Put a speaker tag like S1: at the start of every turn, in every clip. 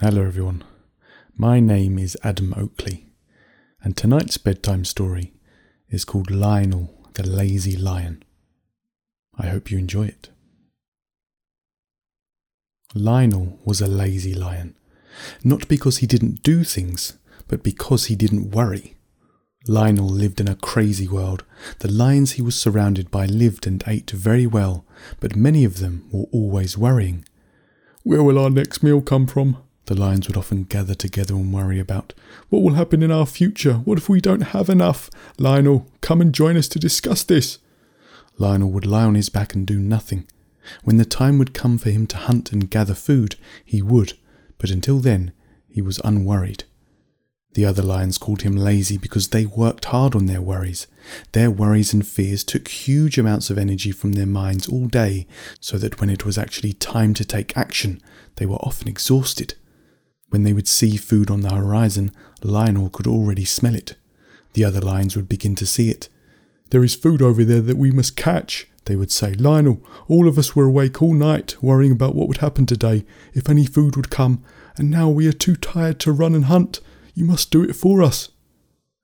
S1: Hello, everyone. My name is Adam Oakley, and tonight's bedtime story is called Lionel the Lazy Lion. I hope you enjoy it. Lionel was a lazy lion, not because he didn't do things, but because he didn't worry. Lionel lived in a crazy world. The lions he was surrounded by lived and ate very well, but many of them were always worrying. Where will our next meal come from? The lions would often gather together and worry about what will happen in our future. What if we don't have enough? Lionel, come and join us to discuss this. Lionel would lie on his back and do nothing. When the time would come for him to hunt and gather food, he would, but until then, he was unworried. The other lions called him lazy because they worked hard on their worries. Their worries and fears took huge amounts of energy from their minds all day, so that when it was actually time to take action, they were often exhausted. When they would see food on the horizon, Lionel could already smell it. The other lions would begin to see it. There is food over there that we must catch, they would say. Lionel, all of us were awake all night, worrying about what would happen today, if any food would come, and now we are too tired to run and hunt. You must do it for us.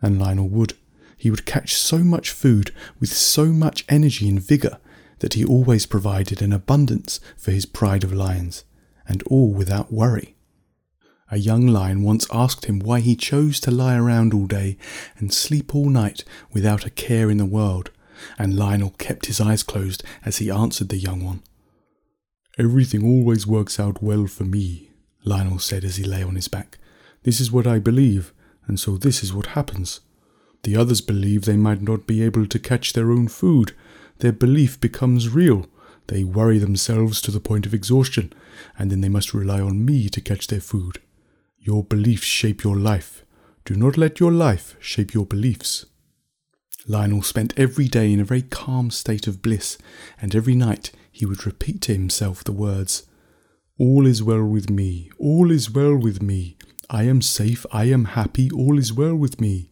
S1: And Lionel would. He would catch so much food with so much energy and vigour that he always provided an abundance for his pride of lions, and all without worry. A young lion once asked him why he chose to lie around all day and sleep all night without a care in the world, and Lionel kept his eyes closed as he answered the young one. Everything always works out well for me, Lionel said as he lay on his back. This is what I believe, and so this is what happens. The others believe they might not be able to catch their own food. Their belief becomes real. They worry themselves to the point of exhaustion, and then they must rely on me to catch their food. Your beliefs shape your life. Do not let your life shape your beliefs. Lionel spent every day in a very calm state of bliss, and every night he would repeat to himself the words, All is well with me, all is well with me. I am safe, I am happy, all is well with me.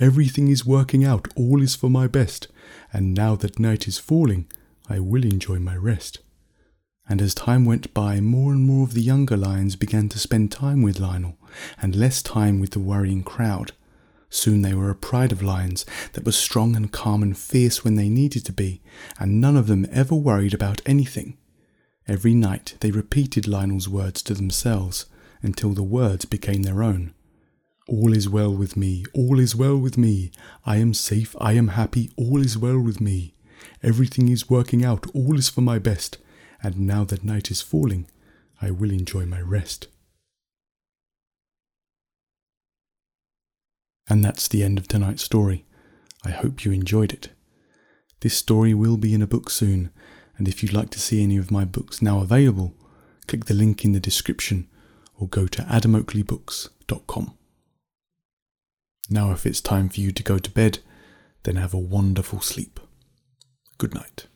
S1: Everything is working out, all is for my best, and now that night is falling, I will enjoy my rest and as time went by, more and more of the younger lions began to spend time with Lionel, and less time with the worrying crowd. Soon they were a pride of lions that was strong and calm and fierce when they needed to be, and none of them ever worried about anything. Every night they repeated Lionel's words to themselves until the words became their own. All is well with me, all is well with me. I am safe, I am happy, all is well with me. Everything is working out, all is for my best and now that night is falling, I will enjoy my rest. And that's the end of tonight's story. I hope you enjoyed it. This story will be in a book soon, and if you'd like to see any of my books now available, click the link in the description or go to adamoakleybooks.com. Now, if it's time for you to go to bed, then have a wonderful sleep. Good night.